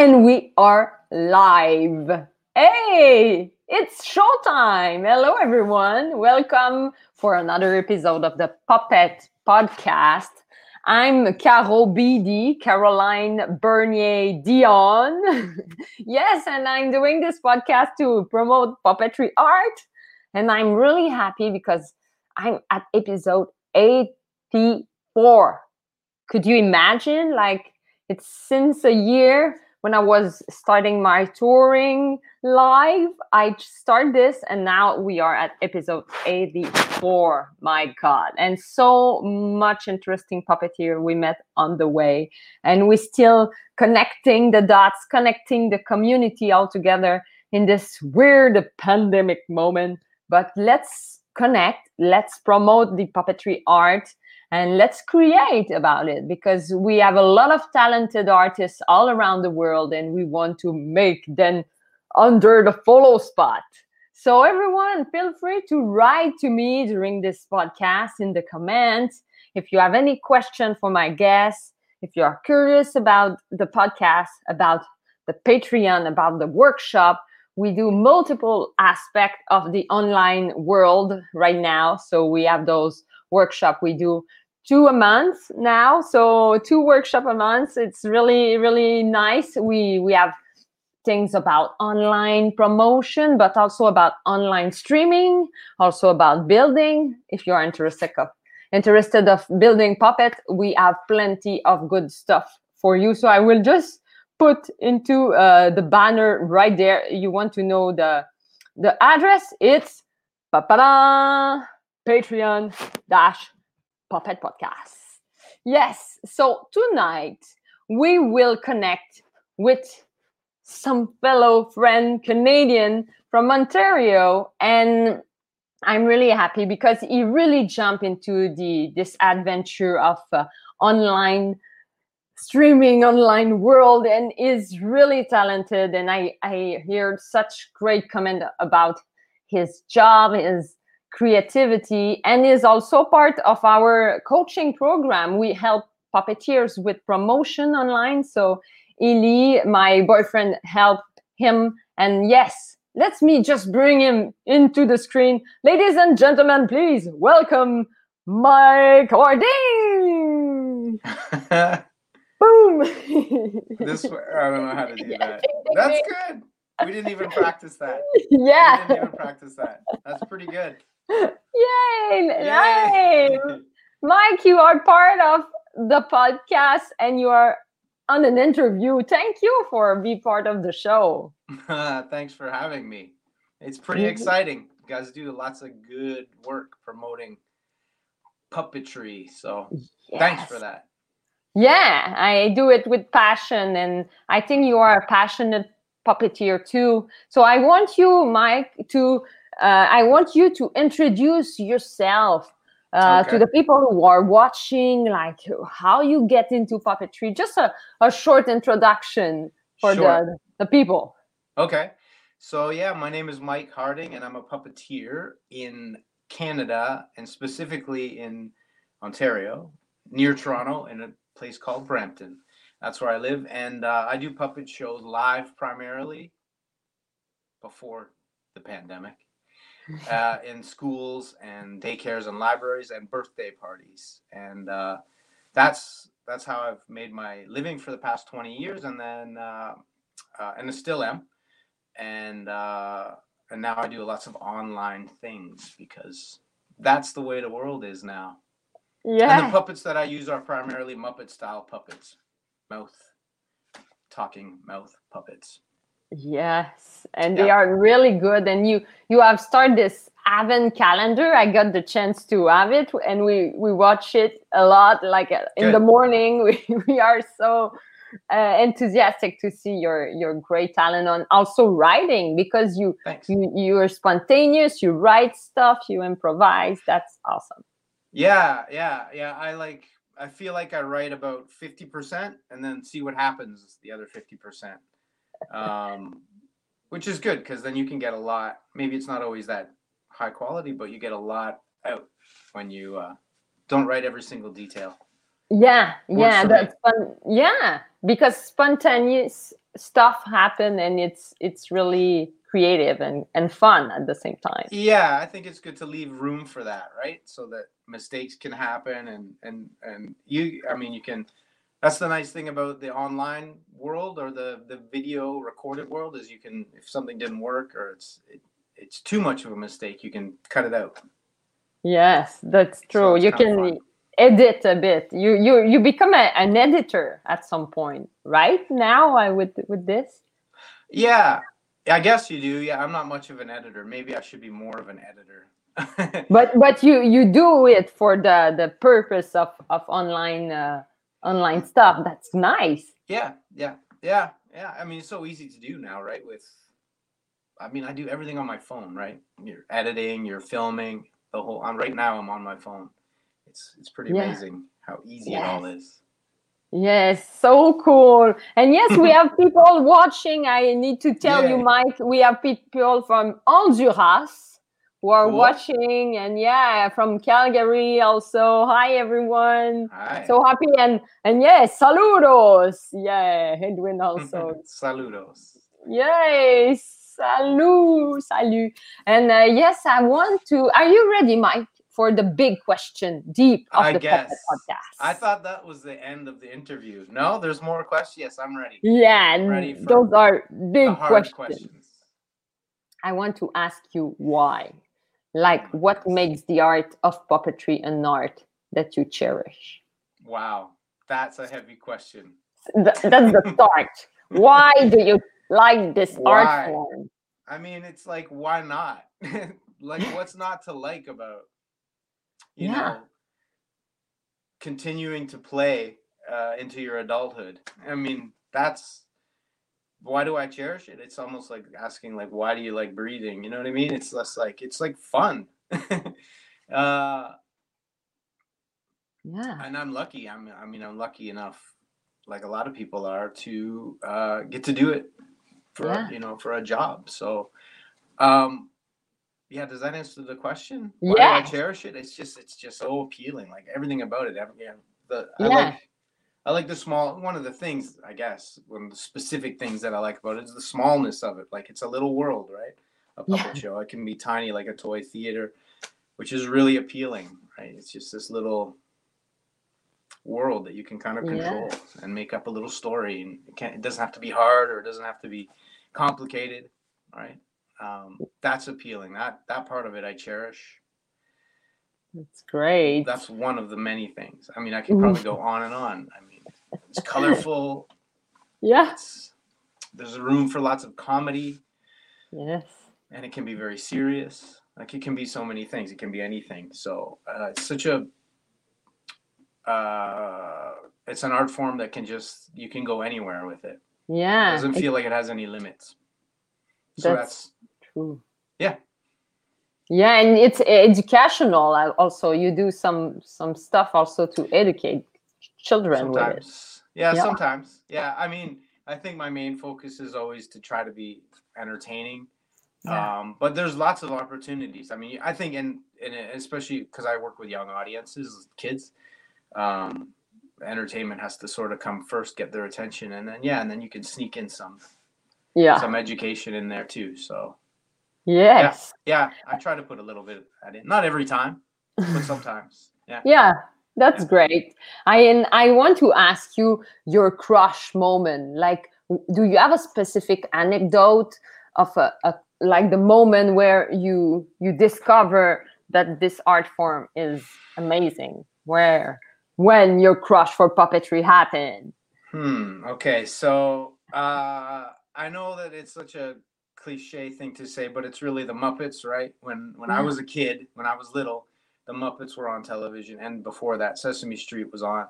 And we are live. Hey, it's showtime. Hello, everyone. Welcome for another episode of the Puppet Podcast. I'm Caro BD, Caroline Bernier Dion. yes, and I'm doing this podcast to promote puppetry art. And I'm really happy because I'm at episode 84. Could you imagine? Like, it's since a year when I was starting my touring live. I started this, and now we are at episode 84. My God. And so much interesting puppeteer we met on the way. And we're still connecting the dots, connecting the community all together in this weird pandemic moment. But let's connect, let's promote the puppetry art and let's create about it because we have a lot of talented artists all around the world and we want to make them under the follow spot. So everyone feel free to write to me during this podcast in the comments. If you have any question for my guests if you are curious about the podcast about the patreon about the workshop we do multiple aspects of the online world right now. So we have those workshop we do two a month now. So two workshop a month it's really really nice. We we have things about online promotion but also about online streaming also about building. If you are interested of interested of building puppet we have plenty of good stuff for you. So i will just put into uh, the banner right there. You want to know the the address? It's patreon dash Puppet Podcast. Yes, so tonight we will connect with some fellow friend Canadian from Ontario and I'm really happy because he really jumped into the this adventure of uh, online streaming online world and is really talented and I I heard such great comment about his job his creativity and is also part of our coaching program. We help puppeteers with promotion online. So Eli, my boyfriend, helped him. And yes, let me just bring him into the screen. Ladies and gentlemen, please welcome Mike Harding. Boom. this I don't know how to do that. That's good. We didn't even practice that. Yeah. We didn't even practice that. That's pretty good. Yay! Yay! Mike, you are part of the podcast and you are on an interview. Thank you for be part of the show. Thanks for having me. It's pretty exciting. You guys do lots of good work promoting puppetry. So yes. thanks for that. Yeah, I do it with passion and I think you are a passionate puppeteer too. So I want you, Mike, to I want you to introduce yourself uh, okay. to the people who are watching, like how you get into puppetry. Just a, a short introduction for sure. the, the people. Okay. So, yeah, my name is Mike Harding, and I'm a puppeteer in Canada and specifically in Ontario, near Toronto, in a place called Brampton. That's where I live. And uh, I do puppet shows live primarily before the pandemic uh, in schools and daycares and libraries and birthday parties, and uh, that's that's how I've made my living for the past twenty years, and then uh, uh and I still am, and uh, and now I do lots of online things because that's the way the world is now. Yeah. And the puppets that I use are primarily Muppet style puppets, mouth, talking mouth puppets. Yes, and yeah. they are really good. And you you have started this Advent calendar. I got the chance to have it, and we we watch it a lot. Like uh, in good. the morning, we we are so uh, enthusiastic to see your your great talent on also writing because you Thanks. you you are spontaneous. You write stuff. You improvise. That's awesome. Yeah, yeah, yeah. I like. I feel like I write about fifty percent, and then see what happens the other fifty percent um, which is good because then you can get a lot. Maybe it's not always that high quality, but you get a lot out when you uh, don't write every single detail. Yeah, yeah, that's fun. Yeah, because spontaneous stuff happen and it's it's really creative and and fun at the same time yeah i think it's good to leave room for that right so that mistakes can happen and and and you i mean you can that's the nice thing about the online world or the the video recorded world is you can if something didn't work or it's it, it's too much of a mistake you can cut it out. Yes that's true. So you can edit a bit. You you you become a, an editor at some point right? Now i with with this? Yeah i guess you do. Yeah i'm not much of an editor. Maybe i should be more of an editor. But but you you do it for the the purpose of of online uh, online stuff that's nice Yeah, yeah, yeah, yeah. I mean, it's so easy to do now, right? With, I mean, I do everything on my phone, right? You're editing, you're filming, the whole. I'm right now. I'm on my phone. It's it's pretty Yeah. amazing how easy it all is. Yes, so cool. And yes, we have people watching. I need to tell you, Mike, we have people from Honduras who are Cool. watching. And yeah, from Calgary also. Hi, everyone. Hi. So happy. And and yes, saludos. Yeah, Edwin also. Saludos. Yay, salut, salut. And uh, yes, I want to. Are you ready, Mike, for the big question deep of I the guess. podcast? I thought that was the end of the interview. No, there's more questions. Yes, I'm ready. Yeah, and Ready those are big questions. questions. I want to ask you why. Like, what makes the art of puppetry an art that you cherish? Wow, that's a heavy question. Th- that's the start. why do you like this Why? art form? I mean, it's like, why not? like, what's not to like about, you Yeah. know, continuing to play uh, into your adulthood? I mean, that's why do I cherish it? It's almost like asking, like, why do you like breathing? You know what I mean? It's less like it's like fun. uh, Yeah. and I'm lucky. I'm, I mean, I'm lucky enough, like a lot of people are, to uh, get to do it for Yeah. you know for a job. So, um, yeah. Does that answer the question? Why do I cherish it? It's just it's just so appealing. Like everything about it. Every, yeah, the I like I like the small. One of the things I guess one of the specific things that I like about it is the smallness of it. Like it's a little world, right? A puppet Yeah. show. It can be tiny, like a toy theater, which is really appealing, right? It's just this little world that you can kind of Yeah. control and make up a little story and it, can't, it doesn't have to be hard or it doesn't have to be complicated right um, that's appealing that that part of it i cherish That's great. that's one of the many things i mean i could probably go on and on i mean it's colorful yeah. it's there's room for lots of comedy Yes. and it can be very serious like it can be so many things it can be anything so uh, it's such a uh, it's an art form that can just you can go anywhere with it Yeah. It doesn't feel like it has any limits. So That's- that's, true. Yeah. Yeah, and it's educational. Also, you do some some stuff also to educate children with it. Yeah, Yeah. sometimes. Yeah, I mean, I think my main focus is always to try to be entertaining. Yeah. Um, but there's lots of opportunities. I mean, I think, and and especially because I work with young audiences, kids, um, entertainment has to sort of come first, get their attention, and then yeah, and then you can sneak in some Yeah. some education in there too. So Yes. yeah, I try to put a little bit of that in. Not every time, but sometimes. Yeah. Yeah, that's great. I and I want to ask you your crush moment. Like, do you have a specific anecdote of a, a like the moment where you you discover that this art form is amazing? Where when your crush for puppetry happened? Hmm. Okay. So uh, I know that it's such a cliche thing to say, but it's really the Muppets, right? When when I was a kid, when I was little, the Muppets were on television, and before that, Sesame Street was on,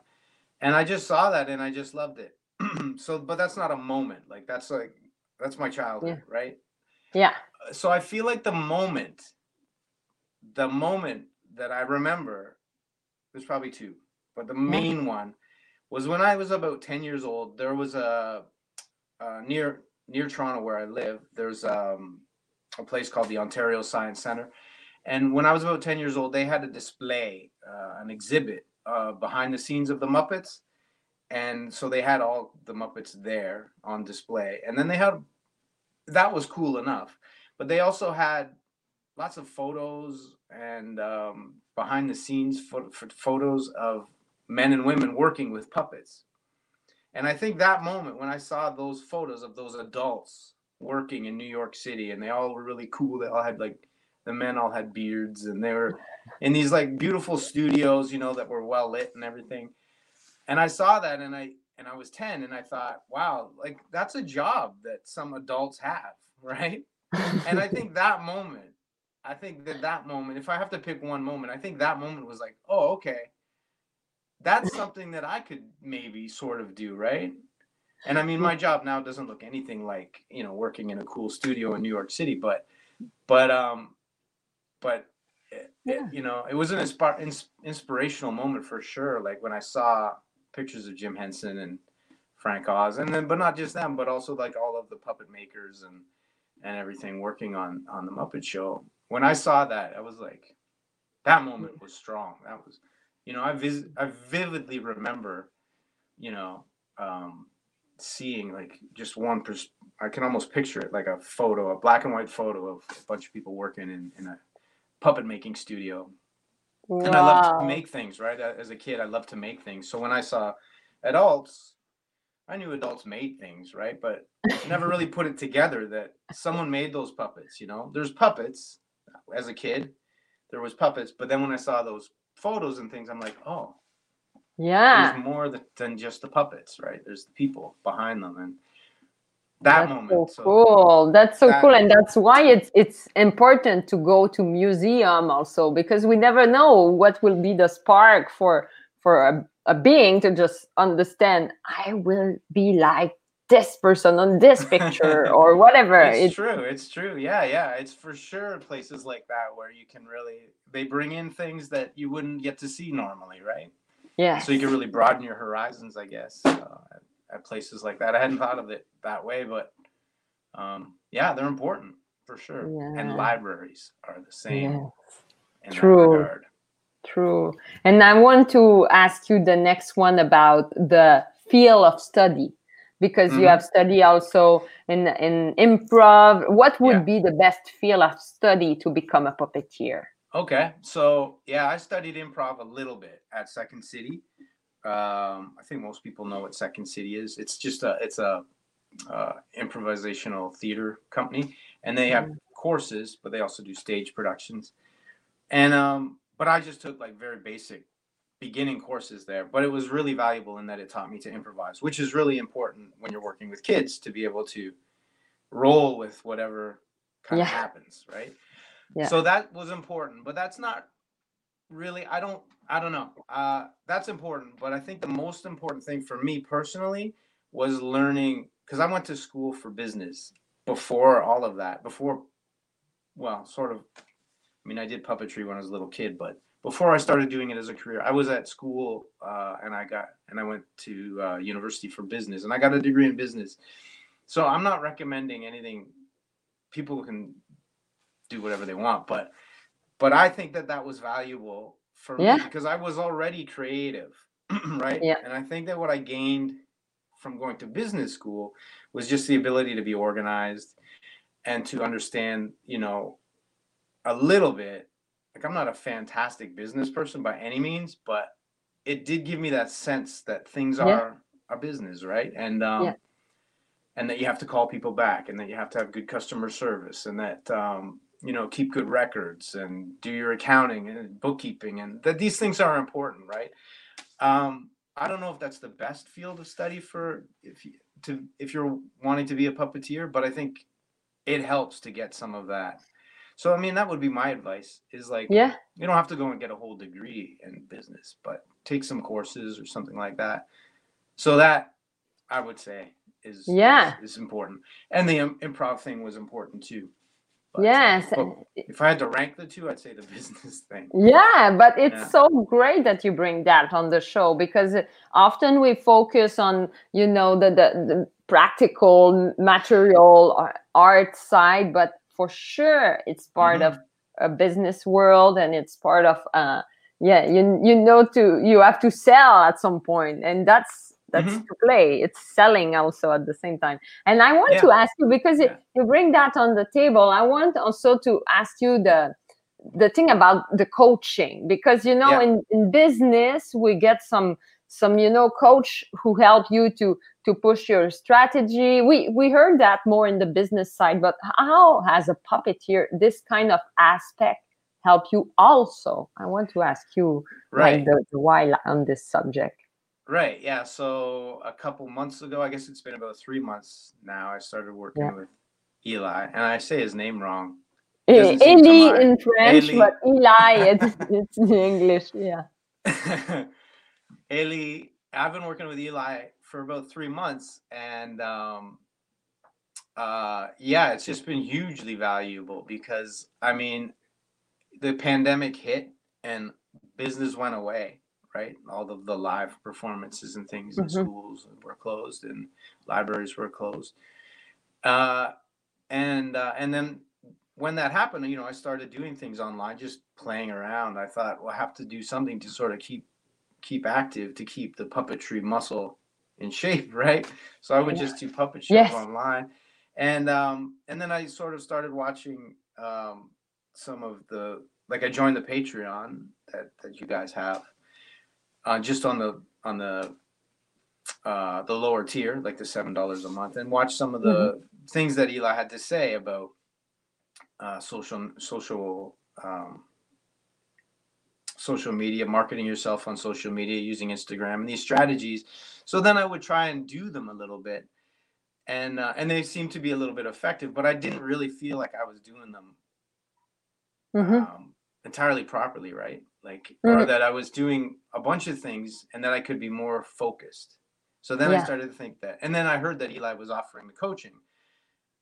and I just saw that and I just loved it. so, but that's not a moment. Like that's like that's my childhood, right? Yeah. so I feel like the moment, the moment that I remember, there's probably two, but the main one was when I was about ten years old. There was a uh, near near Toronto where I live. There's um, a place called the Ontario Science Center, and when I was about ten years old, they had a display, uh, an exhibit uh, behind the scenes of the Muppets, and so they had all the Muppets there on display, and then they had that was cool enough, but they also had lots of photos and um, behind the scenes pho- photos of men and women working with puppets. And I think that moment when I saw those photos of those adults working in New York City and they all were really cool, they all had like the men all had beards and they were in these like beautiful studios, you know, that were well lit and everything. And I saw that and I and I was 10 and I thought, wow, like that's a job that some adults have, right? and I think that moment, I think that that moment, if I have to pick one moment, I think that moment was like, oh, okay, that's something that I could maybe sort of do, right? And I mean, my job now doesn't look anything like you know working in a cool studio in New York City, but but um, but it, yeah. it, you know, it was an inspir- ins- inspirational moment for sure. Like when I saw pictures of Jim Henson and Frank Oz, and then but not just them, but also like all of the puppet makers and and everything working on on the Muppet Show. When I saw that, I was like, that moment was strong. That was you know, I vis- I vividly remember, you know, um, seeing like just one pers- I can almost picture it like a photo, a black and white photo of a bunch of people working in, in a puppet making studio. Wow. And I love to make things, right? As a kid, I love to make things. So when I saw adults, I knew adults made things, right? But never really put it together that someone made those puppets, you know? There's puppets as a kid. There was puppets, but then when I saw those photos and things, I'm like, oh, yeah, there's more than just the puppets, right? There's the people behind them, and that that's moment. So, so cool. That's so that, cool, and that's why it's it's important to go to museum also because we never know what will be the spark for for a, a being to just understand. I will be like this person on this picture or whatever. it's, it's, true. It's true. Yeah, yeah. It's for sure places like that where you can really they bring in things that you wouldn't get to see normally, right? Yeah. So you can really broaden your horizons, I guess, uh, at, places like that. I hadn't thought of it that way, but um, yeah, they're important for sure. Yeah. And libraries are the same. Yes. True. True. And I want to ask you the next one about the field of study because mm-hmm. you have studied also in in improv what would yeah. be the best field of study to become a puppeteer okay so yeah i studied improv a little bit at second city um, i think most people know what second city is it's just a it's a uh, improvisational theater company and they have mm-hmm. courses but they also do stage productions and um but i just took like very basic beginning courses there, but it was really valuable in that it taught me to improvise, which is really important when you're working with kids to be able to roll with whatever kind yeah. of happens, right? Yeah. So that was important, but that's not really I don't I don't know. Uh that's important, but I think the most important thing for me personally was learning cuz I went to school for business before all of that. Before well, sort of I mean, I did puppetry when I was a little kid, but before I started doing it as a career, I was at school uh, and I got and I went to uh, university for business and I got a degree in business. So I'm not recommending anything. People can do whatever they want, but but I think that that was valuable for yeah. me because I was already creative, right? Yeah. And I think that what I gained from going to business school was just the ability to be organized and to understand, you know, a little bit like I'm not a fantastic business person by any means, but it did give me that sense that things yeah. are a business, right? And um yeah. and that you have to call people back and that you have to have good customer service and that um you know keep good records and do your accounting and bookkeeping and that these things are important, right? Um I don't know if that's the best field of study for if you to if you're wanting to be a puppeteer, but I think it helps to get some of that so I mean, that would be my advice: is like, yeah, you don't have to go and get a whole degree in business, but take some courses or something like that. So that I would say is yeah is, is important, and the improv thing was important too. But, uh, yes. Uh, if I had to rank the two, I'd say the business thing. Yeah, but it's yeah. so great that you bring that on the show because often we focus on, you know, the, the, the practical material uh, art side, but for sure it's part mm-hmm. of a business world and it's part of uh yeah you you know to you have to sell at some point and that's that's Mhm. to play it's selling also at the same time and i want Yeah. to ask you because it, Yeah. you bring that on the table i want also to ask you the the thing about the coaching because you know Yeah. in, in business we get some some you know coach who help you to to push your strategy we we heard that more in the business side but how has a puppeteer this kind of aspect help you also i want to ask you Right. like the, the why on this subject Right. Yeah. So a couple months ago, I guess it's been about three months now. I started working Yeah. with Eli, and I say his name wrong. Eh, Doesn't seem to Eli in French, Eli. but Eli it's, it's in English. Yeah. Eli, I've been working with Eli for about three months, and um, uh, yeah, it's just been hugely valuable because I mean, the pandemic hit and business went away, right? All of the live performances and things in Mhm. schools were closed and libraries were closed, uh, and uh, and then when that happened, you know, I started doing things online, just playing around. I thought, well, I have to do something to sort of keep keep active to keep the puppetry muscle in shape, right? So I would Yeah. just do puppet shows Yes. online, and um, and then I sort of started watching um, some of the like I joined the Patreon that that you guys have, uh, just on the on the uh, the lower tier, like the seven dollars a month, and watch some of the things that Eli had to say about uh, social social um, social media, marketing yourself on social media using Instagram and these strategies. So then I would try and do them a little bit, and uh, and they seemed to be a little bit effective, but I didn't really feel like I was doing them Mhm. um, entirely properly, right? Like, or Mhm. that I was doing a bunch of things and that I could be more focused. So then I started to think that, and then I heard that Eli was offering the coaching,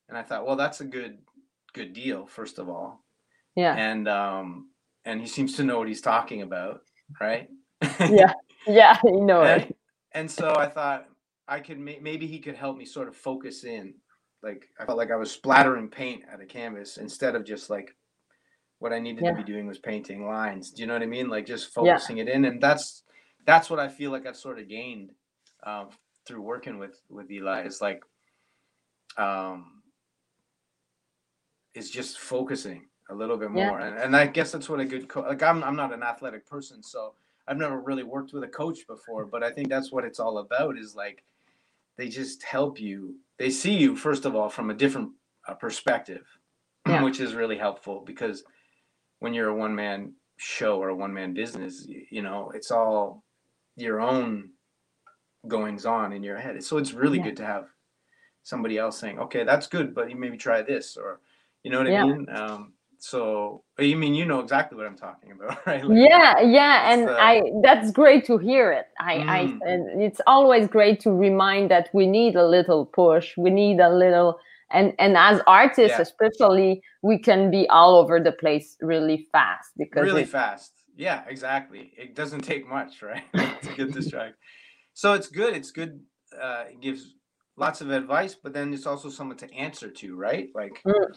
and I thought, well, that's a good, good deal, first of all, Yeah. and um, and he seems to know what he's talking about, right? Yeah. Yeah. You know and, it. and so I thought I could may- maybe he could help me sort of focus in. Like I felt like I was splattering paint at a canvas instead of just like what I needed Yeah. to be doing was painting lines. Do you know what I mean? Like just Yeah. focusing it in, and that's that's what I feel like I've sort of gained um, through working with with Eli. It's like um, is just focusing a little bit Yeah. more, and, and I guess that's what a good coach. Like I'm I'm not an athletic person, so I've never really worked with a coach before, but I think that's what it's all about. Is like they just help you. They see you first of all from a different uh, perspective, Yeah. which is really helpful because when you're a one man show or a one man business, you know, it's all your own goings on in your head. So it's really Yeah. good to have somebody else saying, okay, that's good, but you maybe try this or, you know what Yeah. I mean? Um, so you mean you know exactly what I'm talking about, right? Like, yeah yeah and uh, i that's great to hear it i i Mm. and it's always great to remind that we need a little push we need a little and and as artists Yeah. especially we can be all over the place really fast because really fast. Yeah, exactly. It doesn't take much, right? to get this distracted. So it's good. It's good. Uh, it gives lots of advice, but then it's also someone to answer to, right? Like Mm.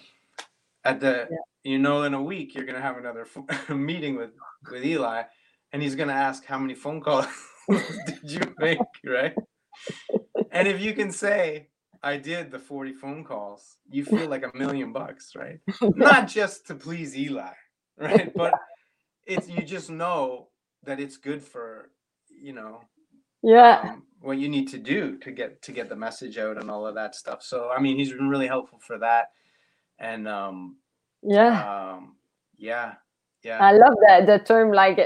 at the, Yeah. you know, in a week you're gonna have another meeting with with Eli, and he's gonna ask how many phone calls did you make, right? And if you can say I did the 40 phone calls, you feel like a million bucks, right? Not just to please Eli, right? But it's you just know that it's good for you know yeah um, what you need to do to get to get the message out and all of that stuff. So I mean, he's been really helpful for that, and um, yeah um, yeah, yeah, I love that the term like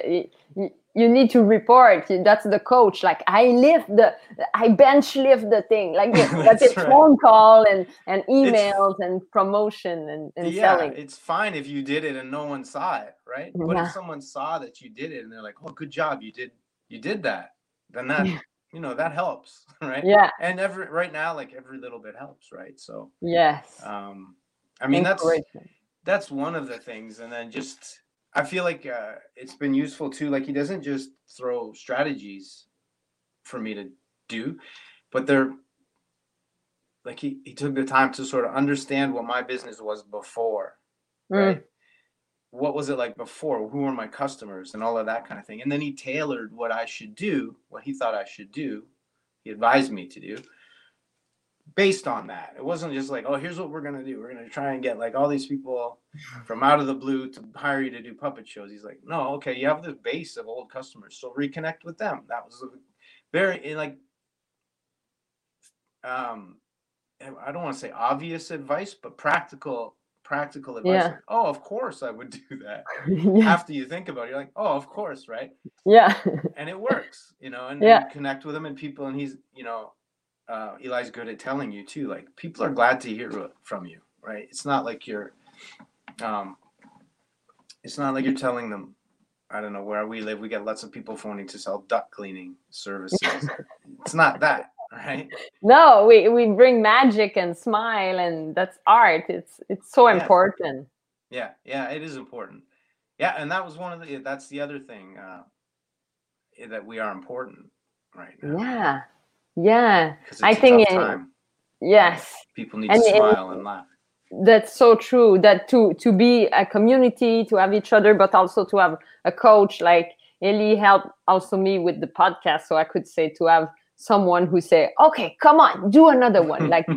you need to report. That's the coach. Like I lift the, I bench lift the thing. Like That's it's right. phone call and and emails and promotion and, and yeah. selling. It's fine if you did it and no one saw it, right? But if someone saw that you did it and they're like, "Oh, good job, you did, you did that," then that Yeah. you know that helps, right? Yeah. And every right now, like every little bit helps, right? So. Yes. um i mean that's that's one of the things and then just i feel like uh it's been useful too like he doesn't just throw strategies for me to do but they're like he, he took the time to sort of understand what my business was before Mm. right? What was it like before? Who were my customers and all of that kind of thing? And then he tailored what i should do what he thought i should do he advised me to do based on that. It wasn't just like, oh, here's what we're gonna do. We're gonna try and get like all these people from out of the blue to hire you to do puppet shows. He's like, no, okay, you have this base of old customers, so reconnect with them. That was very like, um, I don't want to say obvious advice, but practical, practical advice. Yeah. Like, oh, of course I would do that. yeah. After you think about it, you're like, oh, of course, right? yeah. and it works, you know, and, Yeah. and connect with him and people. And he's, you know, uh, Eli's good at telling you too. Like people are glad to hear from you, right? It's not like you're, um, it's not like you're telling them. I don't know where we live. We get lots of people phoning to sell duct cleaning services. it's not that, right? No, we, we bring magic and smile and that's art. It's it's so Yes. important. Yeah, yeah, it is important. Yeah, and that was one of the. That's the other thing uh, that we are important right now. Yeah. Yeah. I think in- Yes. people need and- to smile and laugh. that's so true that to to be a community to have each other but also to have a coach like Eli helped also me with the podcast so i could say to have someone who say okay come on do another one like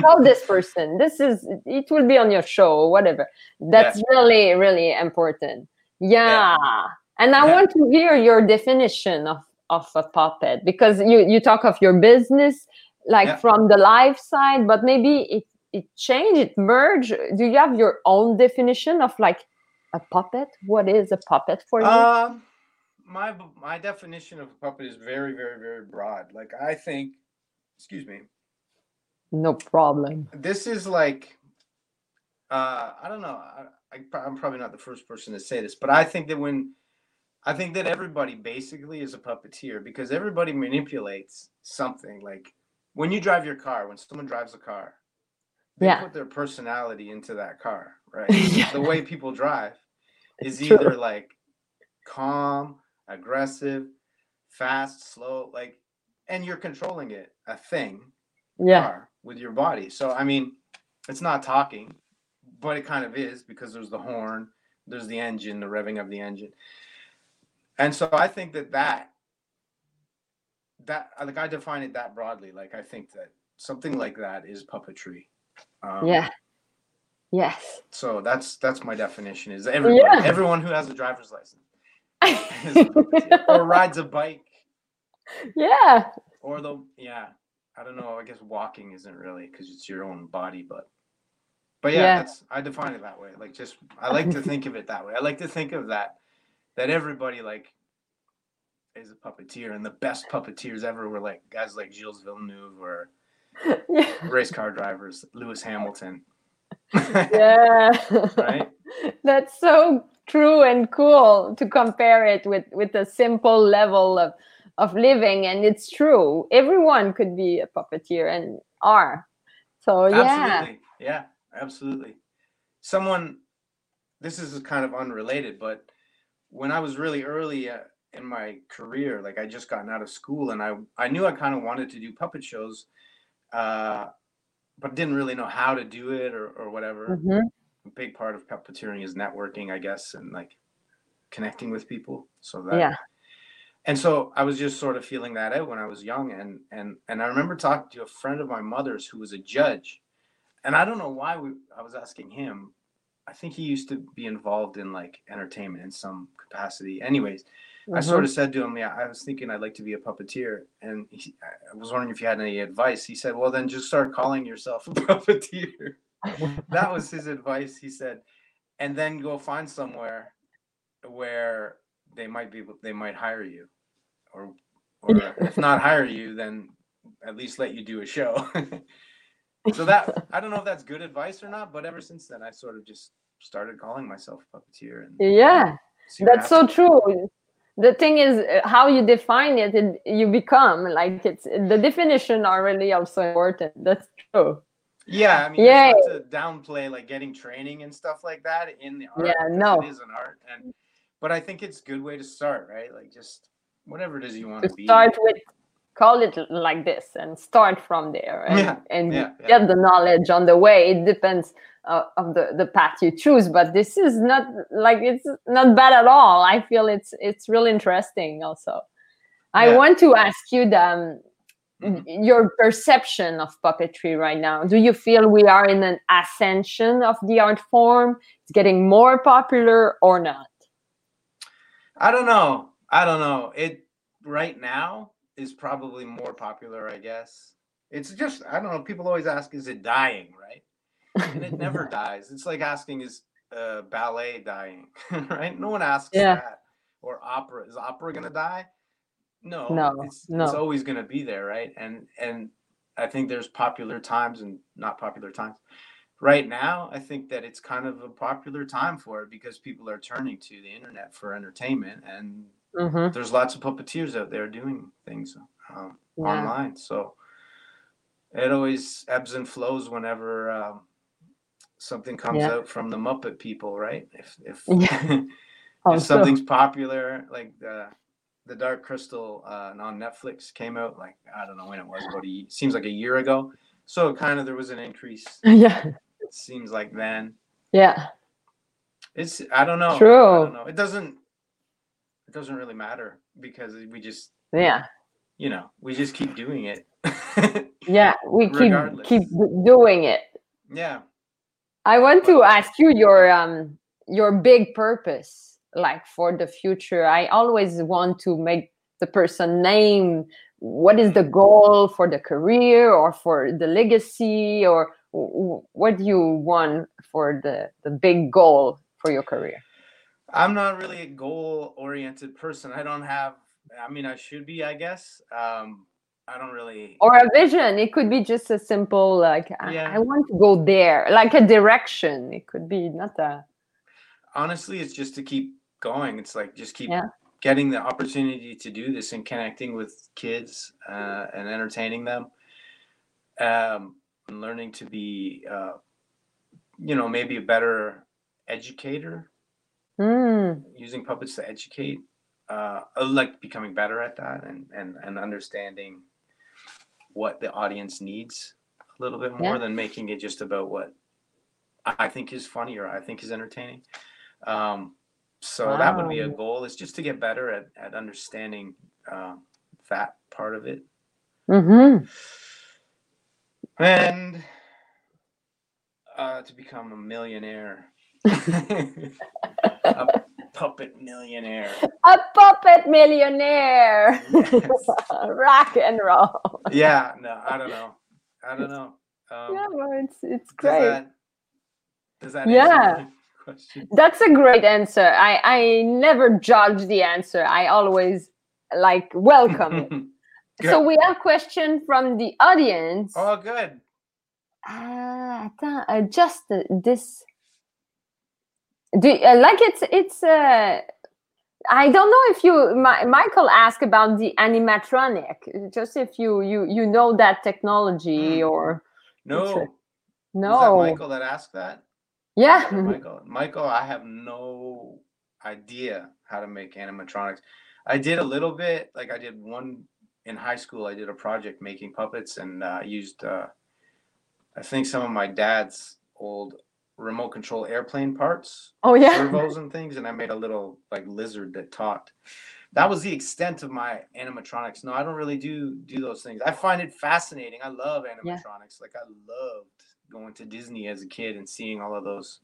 tell this person this is it will be on your show or whatever that's really really important yeah, and i Yeah. want to hear your definition of of a puppet because you you talk of your business like Yeah. from the live side but maybe it it changed it merged do you have your own definition of like a puppet what is a puppet for you Um, my my definition of a puppet is very, very, very broad. Like I think, excuse me, no problem this is like, uh, I don't know. I, I, I'm probably not the first person to say this, but I think that when, I think that everybody basically is a puppeteer because everybody manipulates something. Like when you drive your car, when someone drives a car, they Yeah. put their personality into that car, right? Yeah. The way people drive is true. either like calm, aggressive, fast, slow, like, and you're controlling it, a thing, yeah car with your body. So I mean, it's not talking, but it kind of is because there's the horn, there's the engine, the revving of the engine, and so I think that that that like I define it that broadly. Like I think that something like that is puppetry. Um, yeah yes So that's that's my definition. Is everybody, Yeah. everyone who has a driver's license a or rides a bike yeah or the yeah i don't know i guess walking isn't really because it's your own body but but yeah, Yeah. that's i define it that way like just i like to think of it that way i like to think of that that everybody like is a puppeteer and the best puppeteers ever were like guys like gilles villeneuve or yeah race car drivers lewis hamilton. Yeah. Right? That's so true and cool to compare it with with a simple level of of living and it's true. Everyone could be a puppeteer and are. So yeah. Absolutely. Yeah, absolutely. Someone, this is kind of unrelated, but when I was really early uh, in my career, like I just gotten out of school and I, I knew I kind of wanted to do puppet shows, uh, but didn't really know how to do it or, or whatever. Mhm. A big part of puppeteering is networking, I guess, and like connecting with people. So that, yeah and so I was just sort of feeling that out when I was young, and and and I remember talking to a friend of my mother's who was a judge, and I don't know why we, I was asking him. I think he used to be involved in like entertainment in some capacity. Anyways, I Mhm. sort of said to him, "Yeah, I was thinking I'd like to be a puppeteer," and he, I was wondering if you had any advice. He said, "Well, then just start calling yourself a puppeteer." that was his advice. He said, and then go find somewhere where they might be they might hire you, or or if not hire you, then at least let you do a show. so that I don't know if that's good advice or not, but ever since then, I sort of just started calling myself a puppeteer. And yeah that's so true the thing is uh, how you define it, it you become like it's the definition are really also important that's true Yeah, I mean, Yeah. to downplay like getting training and stuff like that in the art. Yeah, no. it is an art, and but I think it's a good way to start, right? Like just whatever it is you want to to be. start with call it like this and start from there and, Yeah, and yeah, yeah. get the knowledge on the way it depends uh, of the, the path you choose but this is not like it's not bad at all i feel it's it's really interesting also i want to ask you the um, Mhm. your perception of puppetry right now. Do you feel we are in an ascension of the art form? It's getting more popular or not? I don't know. I don't know. It right now is probably more popular, I guess. It's just I don't know. People always ask, is it dying, right? And it never dies. It's like asking, is uh, ballet dying, right? No one asks Yeah. that. Or opera. Is opera gonna die? No. No, It's, it's always gonna be there, right? And and I think there's popular times and not popular times. Right now, I think that it's kind of a popular time for it because people are turning to the internet for entertainment and Mhm. there's lots of puppeteers out there doing things um, Yeah. online. So it always ebbs and flows whenever um, something comes Yeah. out from the Muppet people, right? If if, Yeah. if something's popular, like the the Dark Crystal uh, on Netflix came out, like I don't know when it was, but it seems like a year ago. So kind of there was an increase. yeah, It seems like then yeah, it's I don't know. I True. don't know. It doesn't it doesn't really matter because we just yeah, you know, we just keep doing it. yeah. We keep Regardless. keep doing it. yeah. I want to ask you your um your big purpose, like for the future. I always want to make the person name what is the goal for the career or for the legacy or what do you want for the the big goal for your career. I'm not really a goal oriented person. I don't have I mean I should be, I guess. Um I don't really Or a vision. It could be just a simple like I, I want to go there, like a direction. It could be not a honestly it's just to keep going. It's like just keep Yeah. getting the opportunity to do this and connecting with kids uh, and entertaining them. Um and learning to be uh you know, maybe a better educator Hmm. using puppets to educate uh I like becoming better at that and and and understanding what the audience needs a little bit more Yeah. than making it just about what I think is funny or I think is entertaining. Um so that would be a goal is just to get better at at understanding um that part of it. Mm-hmm. And uh to become a millionaire. a puppet millionaire. A puppet millionaire. Yes. Rock and roll. yeah no i don't know i don't know um, yeah, well, it's it's does great. that does that Yeah. question That's a great answer. I I never judge the answer. I always like welcome it. So we have a question from the audience. oh good Ah, attends, uh, just uh, this. Do uh, like it's it's. Uh, I don't know if you Mi- Michael asked about the animatronic. Just if you you you know that technology Hmm. or no no? michael that asked that Yeah. Michael michael i have no idea how to make animatronics i did a little bit like i did one in high school i did a project making puppets and uh, used uh, i think some of my dad's old remote control airplane parts Oh yeah. servos and things, and I made a little like lizard that talked. That was the extent of my animatronics. No, I don't really do do those things. I find it fascinating. I love Yeah. animatronics. Like I loved going to Disney as a kid and seeing all of those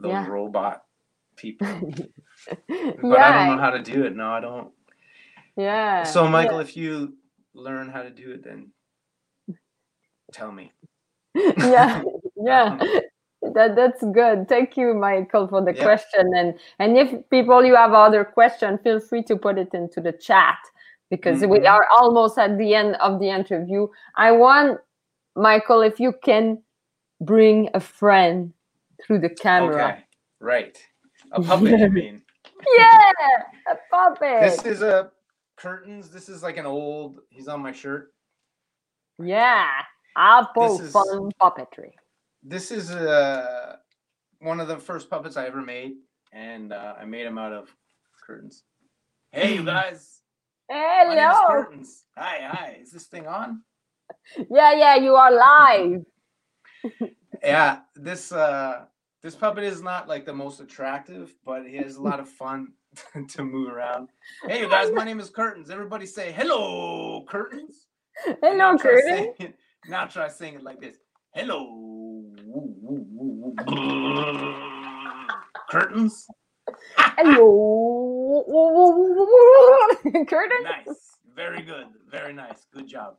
those Yeah. robot people. But yeah. I don't know how to do it. No, I don't. yeah. So yeah. Michael, if you learn how to do it, then tell me. yeah yeah that that's good thank you michael for the Yeah. question and and if people you have other question feel free to put it into the chat because we Mhm. are almost at the end of the interview i want michael if you can bring a friend through the camera Okay. Right. A puppet, I mean. yeah a puppet This is a curtains. This is like an old. He's on my shirt. yeah apple fun puppetry This is uh one of the first puppets I ever made, and uh, I made him out of curtains. Hey, you guys! My hello Curtains. Hi, hi. Is this thing on? yeah yeah you are live Yeah. This uh this puppet is not like the most attractive, but he has a lot of fun to move around. Hey, you guys, my name is Curtains. Everybody say hello, Curtains. And Hello, now try Curtis. saying Now try saying it like this. Hello, curtains. Hello, Curtis. Nice, very good, very nice. Good job.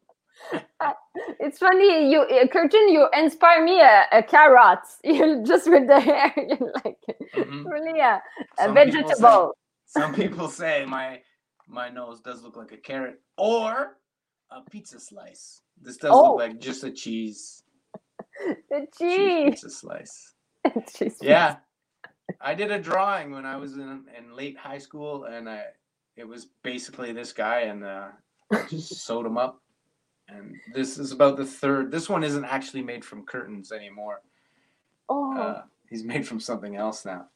It's funny, you uh, Curtin, you inspire me a, a carrot. You just with the hair, you like Mhm. really a, a people say- vegetable. Some people say my my nose does look like a carrot or a pizza slice. This does Oh. look like just a cheese, The cheese pizza slice. Cheese Yeah. I did a drawing when I was in, in late high school and I it was basically this guy and uh I just sewed him up. And this is about the third this one isn't actually made from curtains anymore. Oh, Uh he's made from something else now.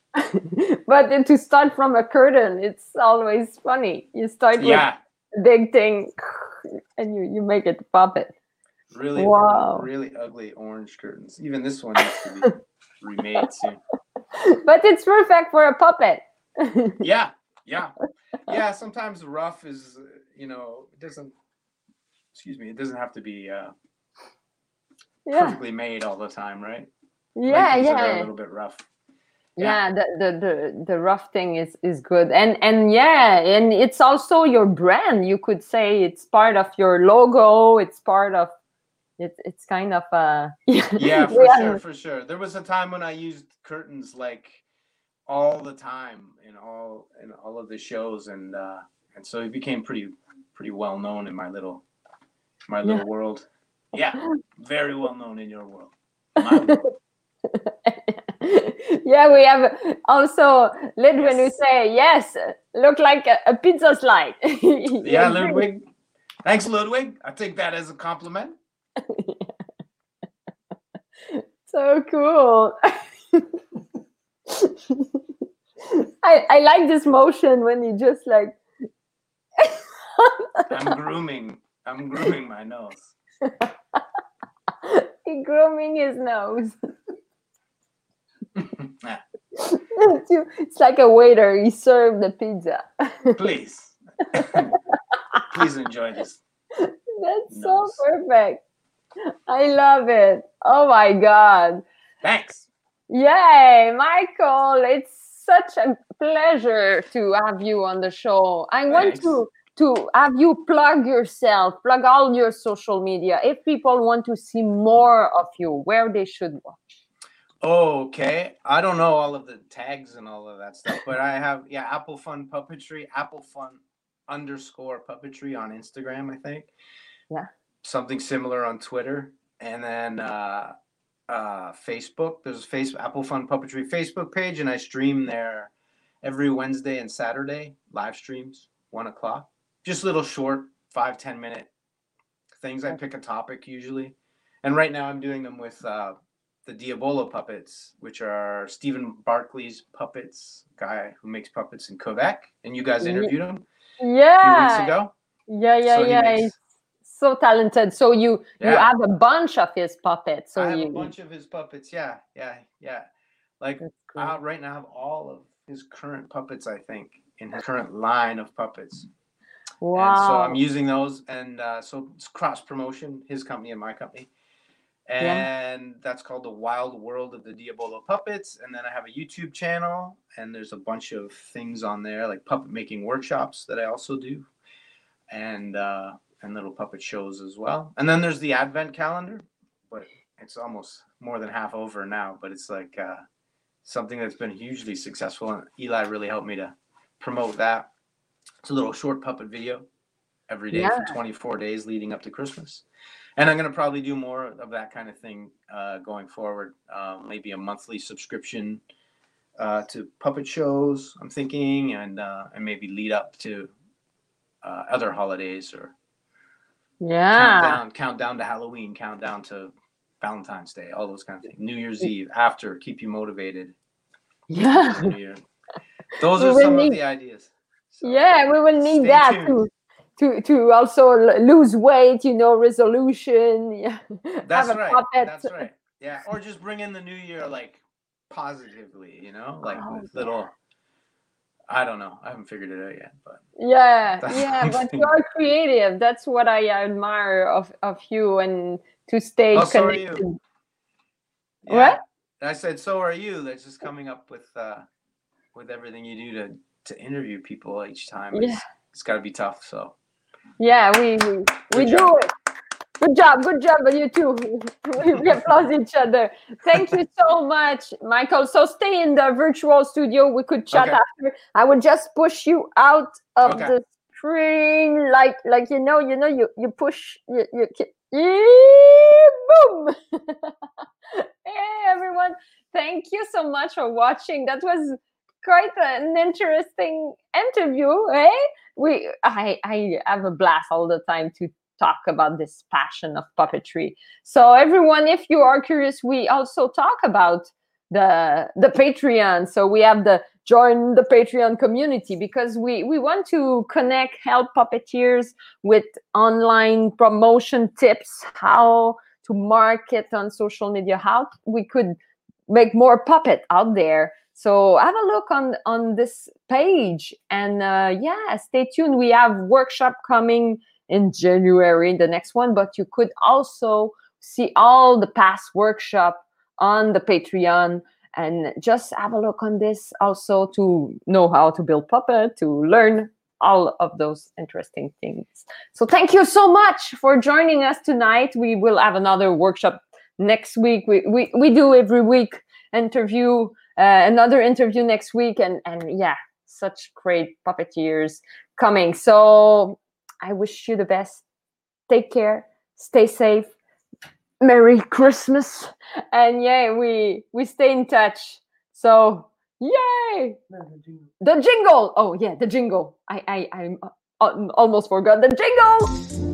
but then to start from a curtain, it's always funny. You start with Yeah. a big thing, and you you make it puppet. Really Wow. really ugly orange curtains. Even this one needs to be remade soon. But it's perfect for a puppet. Yeah, yeah, yeah. Sometimes rough is, you know, it doesn't. Excuse me. It doesn't have to be uh, yeah, perfectly made all the time, right? yeah, Like things that are a little bit rough. yeah the, the the the rough thing is is good and and yeah and it's also your brand you could say it's part of your logo it's part of it's it's kind of uh Yeah, for Yeah. sure, for sure. There was a time when I used curtains like all the time in all in all of the shows, and uh, and so it became pretty pretty well known in my little my little world. Yeah, very well known in your world. World. yeah we have also Lidwin who Yes. say yes look like a, a pizza slide Yeah, Ludwig. Thanks, Ludwig. I take that as a compliment. so cool. I, I like this motion when you just like I'm grooming. I'm grooming my nose. he grooming his nose. It's, like a waiter. He served the pizza. Please, please enjoy this. that's so perfect i love it oh my god Thanks. Yay, Michael! It's such a pleasure to have you on the show. I want to to have you plug yourself, plug all your social media. If people want to see more of you, where they should watch. Okay. I don't know all of the tags and all of that stuff, but I have yeah, Apple Fun Puppetry, Apple Fun underscore puppetry on Instagram, I think. Yeah. Something similar on Twitter. And then uh uh Facebook. There's a face Apple Fun Puppetry Facebook page, and I stream there every Wednesday and Saturday, live streams, one o'clock. Just little short, five, ten minute things. I pick a topic usually. And right now I'm doing them with uh the Diabolo puppets, which are Stephen Barkley's puppets, guy who makes puppets in Quebec. And you guys interviewed him a few weeks Yeah, ago. yeah, yeah, So he yeah. makes- He's so talented. So you you have a bunch of his puppets. So I have you a bunch of his puppets. Yeah, yeah, yeah. Like I right now I have all of his current puppets, I think, in his current line of puppets. And so. I'm using those, and uh, so it's cross promotion, his company and my company. Yeah. And that's called the Wild World of the Diabolo Puppets. And then I have a YouTube channel, and there's a bunch of things on there, like puppet making workshops that I also do, and uh, and little puppet shows as well. And then there's the Advent calendar, but it's almost more than half over now. But it's like uh, something that's been hugely successful, and Eli really helped me to promote that. It's a little short puppet video every day for 24 days leading up to Christmas. And I'm going to probably do more of that kind of thing uh, going forward. Uh, maybe a monthly subscription uh, to puppet shows, I'm thinking, and, uh, and maybe lead up to uh, other holidays or yeah. countdown, countdown to Halloween, countdown to Valentine's Day, all those kind of things. New Year's Eve, after, keep you motivated. Yeah. Those We are some of the ideas. So, yeah we will need that tuned. to to to also lose weight you know resolution yeah That's right. puppet That's right. Yeah, or just bring in the new year like positively, you know, like Oh, with little I don't know. I haven't figured it out yet, but yeah yeah but you are creative that's what i admire of of you and to stay Oh, so are you. connected yeah. What? I said, so are you? That's just coming up with uh with everything you do to to interview people each time. It's, Yeah. it's got to be tough. So yeah we we, we do it good job good job and you too we, we applaud each other. Thank you so much michael. So stay in the virtual studio. We could chat Okay. after. I would just push you out of Okay. the screen like like you know you know you you push you, you boom! Hey everyone. Thank you so much for watching. That was quite an interesting interview eh? We i i have a blast all the time to talk about this passion of puppetry. So everyone if you are curious we also talk about the the patreon. So we have the join the patreon community because we we want to connect help puppeteers with online promotion tips how to market on social media how we could make more puppet out there. So have a look on on this page and uh, yeah stay tuned. We have workshop coming in january the next one but you could also see all the past workshop on the patreon and just have a look on this also to know how to build puppet to learn all of those interesting things. So thank you so much for joining us tonight. We will have another workshop next week. We we, we do every week interview uh, another interview next week and and yeah such great puppeteers coming. So i wish you the best. Take care. Stay safe. Merry christmas. And yeah we we stay in touch. So yay! The jingle. Oh yeah the jingle. I i i uh, almost forgot the jingle